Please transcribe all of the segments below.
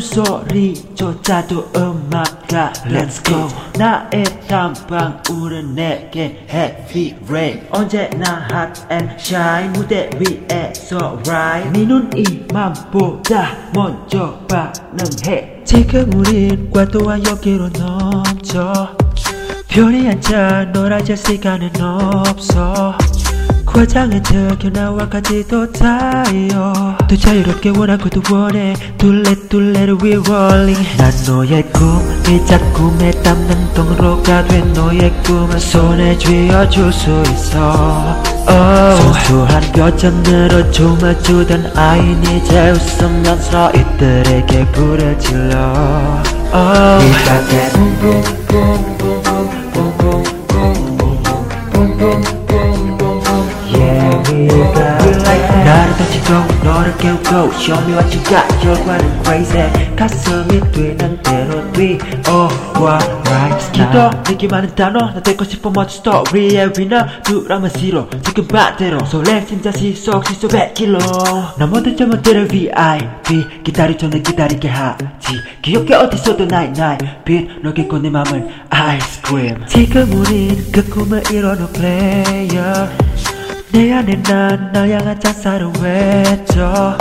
소리조차도 음악가. Let's go. 나의 땀방 울은 내게 heavy rain. 언제나 hot and shine 무대 위에서 ride. 네 눈이 맘보다 먼저 반응해. 지금 우린 과도한 여기로 넘쳐. 편히 앉아 놀아줄 시간은 없어 과장에 들켜 나와까지도 다요 또 자유롭게 원하고도 원해. 둘레둘레를 we rolling 난 너의 꿈이 자꾸 내 땀난 동로가 된 너의 꿈을 손에 쥐어줄 수 있어. 소소한 표정으로 춤을 추던 아인 이제 웃으면서 이들에게 불을 질러 oh. Boom boom boom 너를 깨우고 Show me what you got. 결과는 crazy. 가슴이 뛰는 대로 뛰어와 right now 기도 많은 단어. 나 되고 싶어 멋진 스토리의 위너 두라면 싫어 지금 반대로. 설렘 심장 시속 시속 100km 나 모든 점들을 VIP 기다리 전에 기다리게 하지. 기억해 어디서도 나이 나이. 빛 너게 꺼내 맘을 아이스크림 지금 우린 그 꿈을 이뤄놓은 플레이어 내 안에 난너 향한 찬사를 외쳐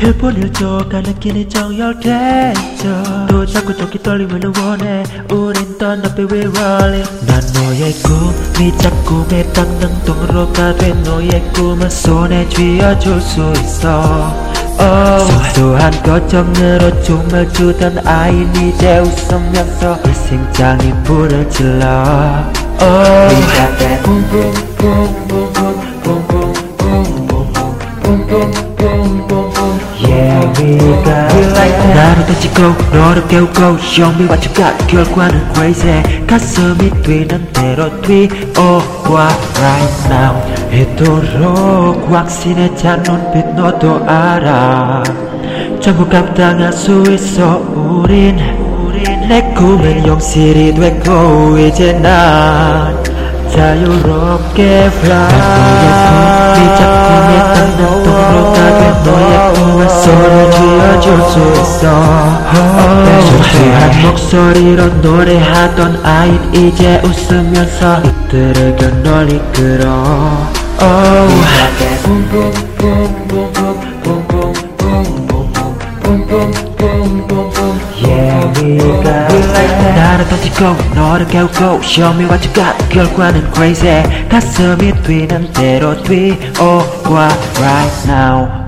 1분 1초가 느끼는 정열됐죠. 또 자꾸 저기 떨리면 원해. 우린 더 높이 we rolling 난 너의 꿈이 자꾸 내 땅능동으로 가된 너의 꿈은 손에 쥐어줄 수 있어. Oh. 소소한 거정으로 춤을 추던 아인 이제 웃으면서 이 심장이 불을 질러. Oh. Boom boom boom Yeah we got We like that? 나를 던지고 너를 깨우고 Show me what you got. 결과는 crazy. 가슴이 뛰는 대로 뛰어와 right now. 이토록 확신에 찬 눈빛 너도 알아. 전부 감당할 수 있어 우린. 내 꿈은 용실이 됐고 이제 난 자유롭게 fly 너의 꿈이 자꾸 내 땅난 동으로 가된 너의 꿈을 손을 쥐어줄 수 있어 소소한 목소리로 노래하던 아인 이제 웃으면서 이들에게 널 이끌어 Oh, boom boom boom boom boom boom boom boom boom boom boom boom boom boom Yeah we got We like that 나를 던지고 너를 깨우고 Show me what you got 결과는 crazy 가슴이 뛰는 대로 뛰어와 right now